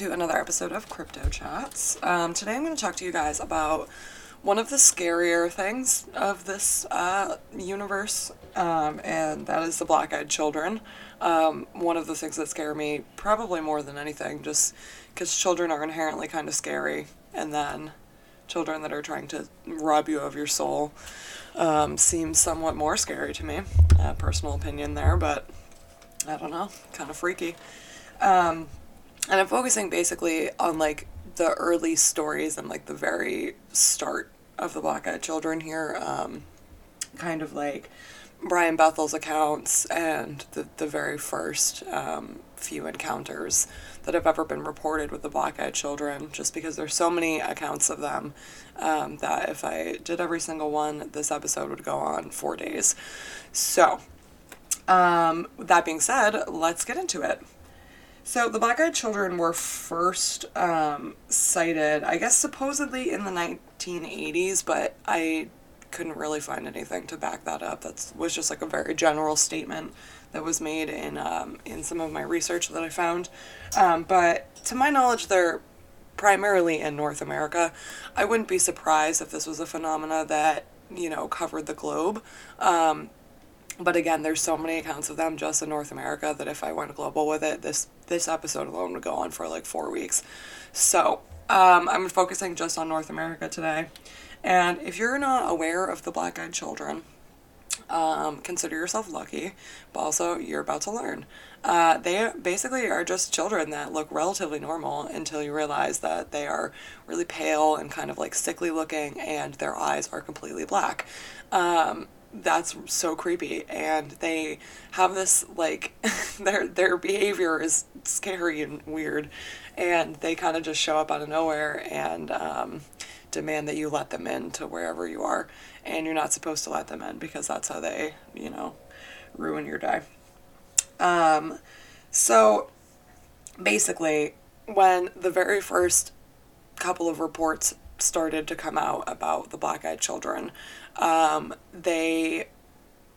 To another episode of Crypto Chats. Um, today I'm going to talk to you guys about one of the scarier things of this uh, universe, um, and that is the black eyed children. Um, one of the things that scare me probably more than anything, just because children are inherently kind of scary, and then children that are trying to rob you of your soul um, seems somewhat more scary to me. Uh, personal opinion there, but I don't know, kind of freaky. Um, and I'm focusing basically on like the early stories and like the very start of the Black Eyed Children here, um, kind of like Brian Bethel's accounts and the the very first um, few encounters that have ever been reported with the Black Eyed Children. Just because there's so many accounts of them um, that if I did every single one, this episode would go on four days. So. Um, that being said, let's get into it. So the black eyed children were first um, sighted, I guess, supposedly in the 1980s, but I couldn't really find anything to back that up. That was just like a very general statement that was made in um, in some of my research that I found. Um, but to my knowledge, they're primarily in North America. I wouldn't be surprised if this was a phenomena that you know covered the globe. Um, but again, there's so many accounts of them just in North America that if I went global with it, this this episode alone would go on for like four weeks. So um, I'm focusing just on North America today. And if you're not aware of the Black Eyed Children, um, consider yourself lucky, but also you're about to learn. Uh, they basically are just children that look relatively normal until you realize that they are really pale and kind of like sickly looking, and their eyes are completely black. Um, that's so creepy. And they have this like their their behavior is scary and weird. And they kind of just show up out of nowhere and um, demand that you let them in to wherever you are. And you're not supposed to let them in because that's how they you know ruin your day. Um, so basically when the very first couple of reports started to come out about the black eyed children, um, they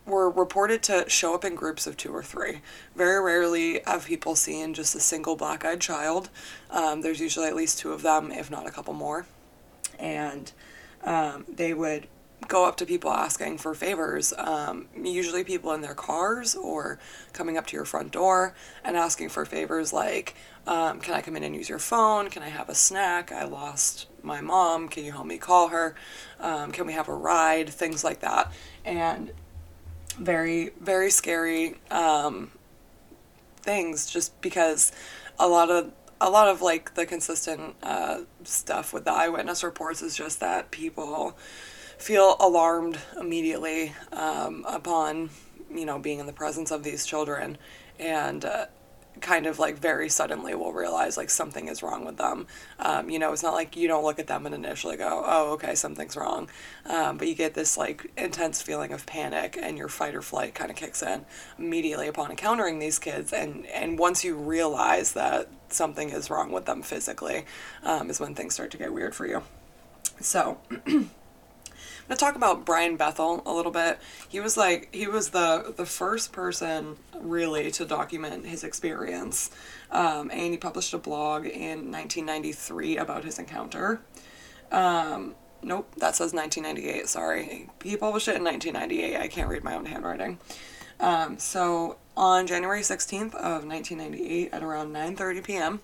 were reported to show up in groups of two or three. Very rarely have people seen just a single black eyed child. Um, there's usually at least two of them, if not a couple more. And um, they would go up to people asking for favors, um, usually people in their cars or coming up to your front door and asking for favors like, um, Can I come in and use your phone? Can I have a snack? I lost my mom. Can you help me call her? Um, can we have a ride? Things like that. And very, very scary um, things just because a lot of a lot of like the consistent uh, stuff with the eyewitness reports is just that people feel alarmed immediately um, upon you know being in the presence of these children and uh, kind of like very suddenly will realize like something is wrong with them. Um, you know, it's not like you don't look at them and initially go, oh, okay, something's wrong. Um, but you get this like intense feeling of panic and your fight or flight kind of kicks in immediately upon encountering these kids. And, and once you realize that something is wrong with them physically, um, is when things start to get weird for you. So, I'm gonna talk about Brian Bethel a little bit. He was like he was the the first person really to document his experience, um, and he published a blog in 1993 about his encounter. Um, nope, that says 1998. Sorry, he published it in 1998. I can't read my own handwriting. Um, so on January 16th of 1998 at around 9:30 p.m.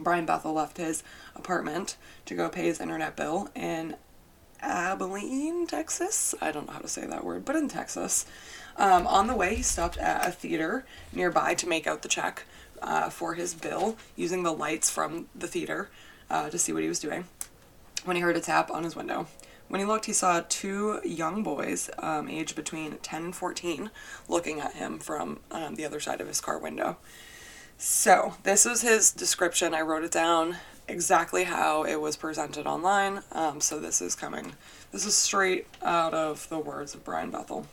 Brian Bethel left his apartment to go pay his internet bill in Abilene, Texas. I don't know how to say that word, but in Texas. Um, on the way, he stopped at a theater nearby to make out the check uh, for his bill using the lights from the theater uh, to see what he was doing. When he heard a tap on his window, when he looked, he saw two young boys, um, aged between 10 and 14, looking at him from um, the other side of his car window. So, this was his description. I wrote it down exactly how it was presented online. Um, so this is coming, this is straight out of the words of Brian Bethel.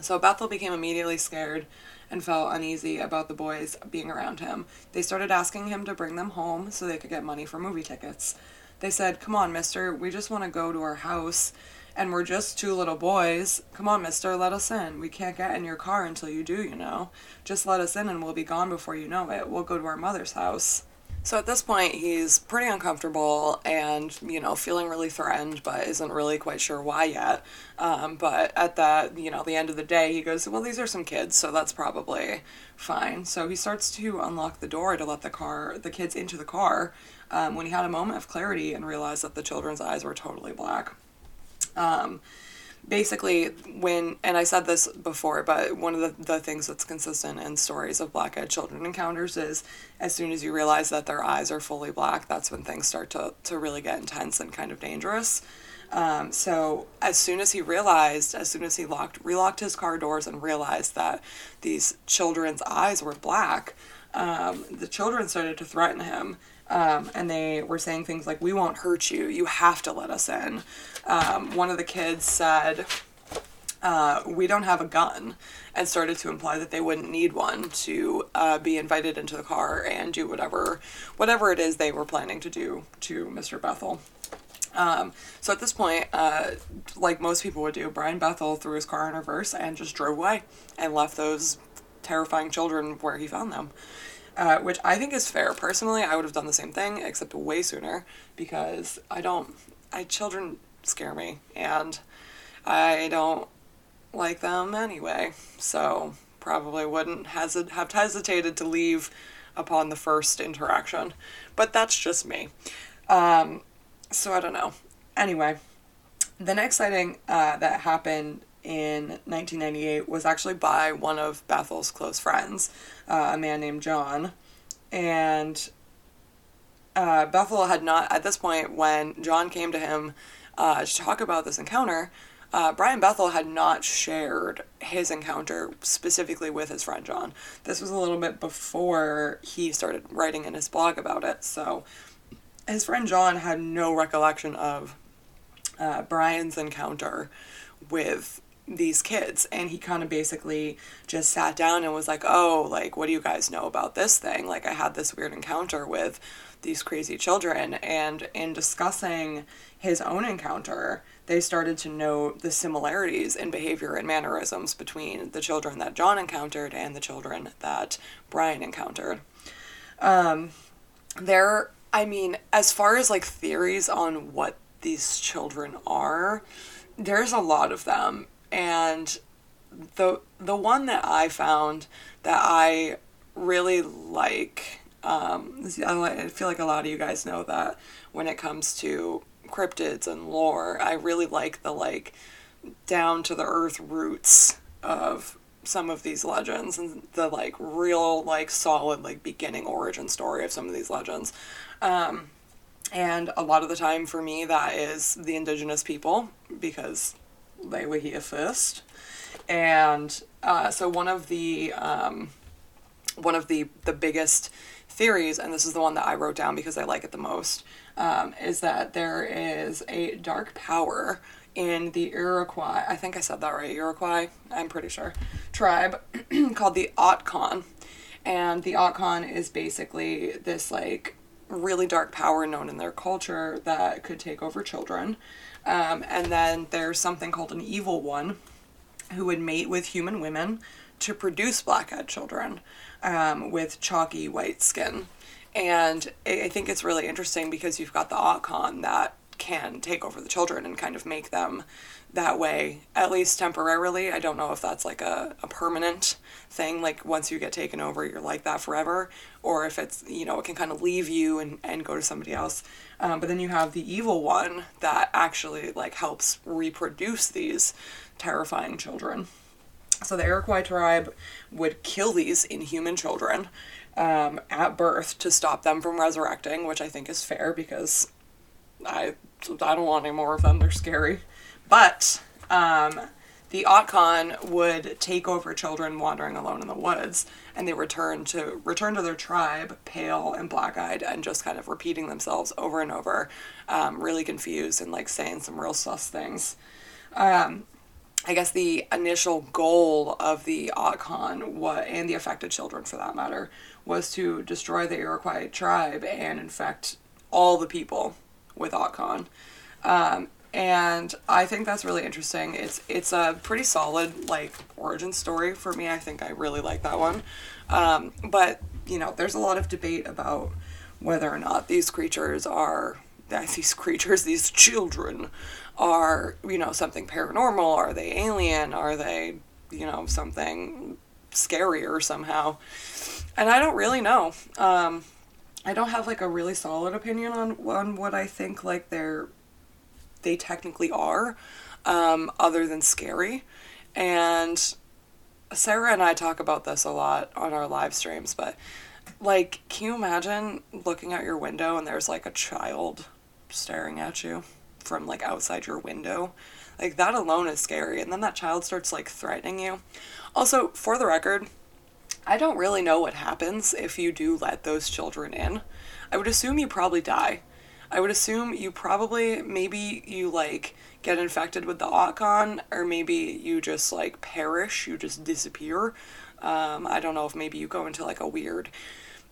So Bethel became immediately scared and felt uneasy about the boys being around him. They started asking him to bring them home so they could get money for movie tickets. They said, Come on, mister, we just want to go to our house and we're just two little boys. Come on, mister, let us in. We can't get in your car until you do, you know. Just let us in and we'll be gone before you know it. We'll go to our mother's house. So at this point, he's pretty uncomfortable and, you know, feeling really threatened, but isn't really quite sure why yet. Um, but at the, you know, the end of the day, he goes, well, these are some kids, so that's probably fine. So he starts to unlock the door to let the car, the kids into the car, um, when he had a moment of clarity and realized that the children's eyes were totally black. Um, basically when and i said this before but one of the, the things that's consistent in stories of black eyed children encounters is as soon as you realize that their eyes are fully black that's when things start to, to really get intense and kind of dangerous. Um, so as soon as he realized as soon as he locked relocked his car doors and realized that these children's eyes were black um, the children started to threaten him um, and they were saying things like, We won't hurt you. You have to let us in. Um, one of the kids said, uh, We don't have a gun, and started to imply that they wouldn't need one to uh, be invited into the car and do whatever, whatever it is they were planning to do to Mr. Bethel. Um, so at this point, uh, like most people would do, Brian Bethel threw his car in reverse and just drove away and left those terrifying children where he found them uh, which I think is fair. Personally, I would have done the same thing, except way sooner, because I don't, I children scare me, and I don't like them anyway. So probably wouldn't hesit- have hesitated to leave upon the first interaction, but that's just me. Um, so I don't know. Anyway, the next sighting uh, that happened in 1998 was actually by one of Bethel's close friends, uh, a man named John. And uh, Bethel had not, at this point, when John came to him uh, to talk about this encounter, uh, Brian Bethel had not shared his encounter specifically with his friend John. This was a little bit before he started writing in his blog about it, so his friend John had no recollection of uh, Brian's encounter with these kids. And he kind of basically just sat down and was like oh like what do you guys know about this thing? Like i had this weird encounter with these crazy children. And in discussing his own encounter they started to note the similarities in behavior and mannerisms between the children that john encountered and the children that brian encountered. Um, there i mean as far as like theories on what these children are there's a lot of them and the the one that I found that I really like um, I feel like a lot of you guys know that when it comes to cryptids and lore, I really like the like down to the earth roots of some of these legends and the like real like solid like beginning origin story of some of these legends. Um, and a lot of the time for me that is the indigenous people because they were here first. And uh, so one of the um, one of the the biggest theories, and this is the one that I wrote down because I like it the most, um, is that there is a dark power in the Iroquois. I think I said that right, Iroquois. I'm pretty sure tribe called the Otkon, and the Otkon is basically this like really dark power known in their culture that could take over children. Um, and then there's something called an evil one who would mate with human women to produce black eyed children um, with chalky white skin. And I think it's really interesting because you've got the Otkon that can take over the children and kind of make them that way, at least temporarily. I don't know if that's like a, a permanent thing, like once you get taken over, you're like that forever, or if it's, you know, it can kind of leave you and, and go to somebody else. Um, but then you have the evil one that actually like helps reproduce these terrifying children. So the Iroquois tribe would kill these inhuman children um, at birth to stop them from resurrecting, which I think is fair because I I don't want any more of them. They're scary. But um, the Otkon would take over children wandering alone in the woods, and they return to return to their tribe, pale and black-eyed, and just kind of repeating themselves over and over, um, really confused and like saying some real sus things. Um, I guess the initial goal of the Otkon what and the affected children for that matter, was to destroy the Iroquois tribe and infect all the people with Otkon. Um, and I think that's really interesting. It's it's a pretty solid like origin story for me. I think I really like that one. Um, but you know, there's a lot of debate about whether or not these creatures are these creatures, these children, are you know something paranormal. Are they alien? Are they you know something scarier somehow? And I don't really know. Um, I don't have like a really solid opinion on on what I think like they're they technically are, um, other than scary. And Sarah and I talk about this a lot on our live streams, but like, can you imagine looking out your window and there's like a child staring at you from like outside your window? Like, that alone is scary. And then that child starts like threatening you. Also, for the record, I don't really know what happens if you do let those children in. I would assume you probably die. I would assume you probably maybe you like get infected with the Otkon, or maybe you just like perish, you just disappear. Um, I don't know if maybe you go into like a weird,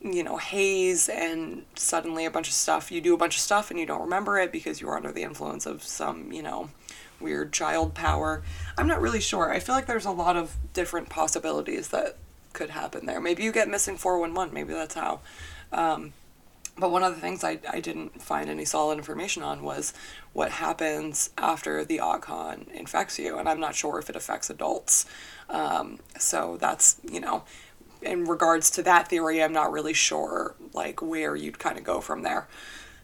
you know, haze and suddenly a bunch of stuff, you do a bunch of stuff and you don't remember it because you're under the influence of some, you know, weird child power. I'm not really sure. I feel like there's a lot of different possibilities that could happen there. Maybe you get missing 411, maybe that's how. Um, but one of the things I, I didn't find any solid information on was what happens after the Otkon infects you, and I'm not sure if it affects adults. Um, so that's, you know, in regards to that theory, I'm not really sure, like, where you'd kind of go from there.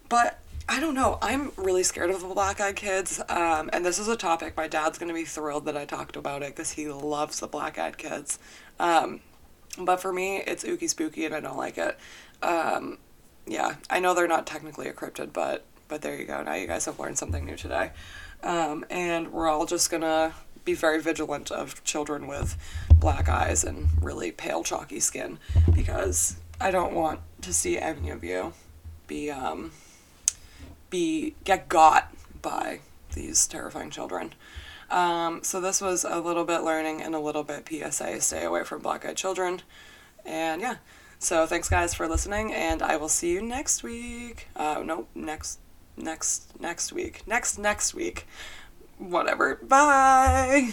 But I don't know. I'm really scared of the black eyed kids. Um, and this is a topic my dad's going to be thrilled that I talked about it because he loves the black eyed kids. Um, but for me, it's ooky spooky and I don't like it. Um, yeah, I know they're not technically a cryptid, but but there you go. Now you guys have learned something new today. Um, and we're all just gonna be very vigilant of children with black eyes and really pale, chalky skin because I don't want to see any of you be um, be get got by these terrifying children. Um, so this was a little bit learning and a little bit PSA. Stay away from black-eyed children, and yeah. So thanks guys for listening, and I will see you next week. Uh, no, next, next, next week. Next, next week. Whatever. Bye!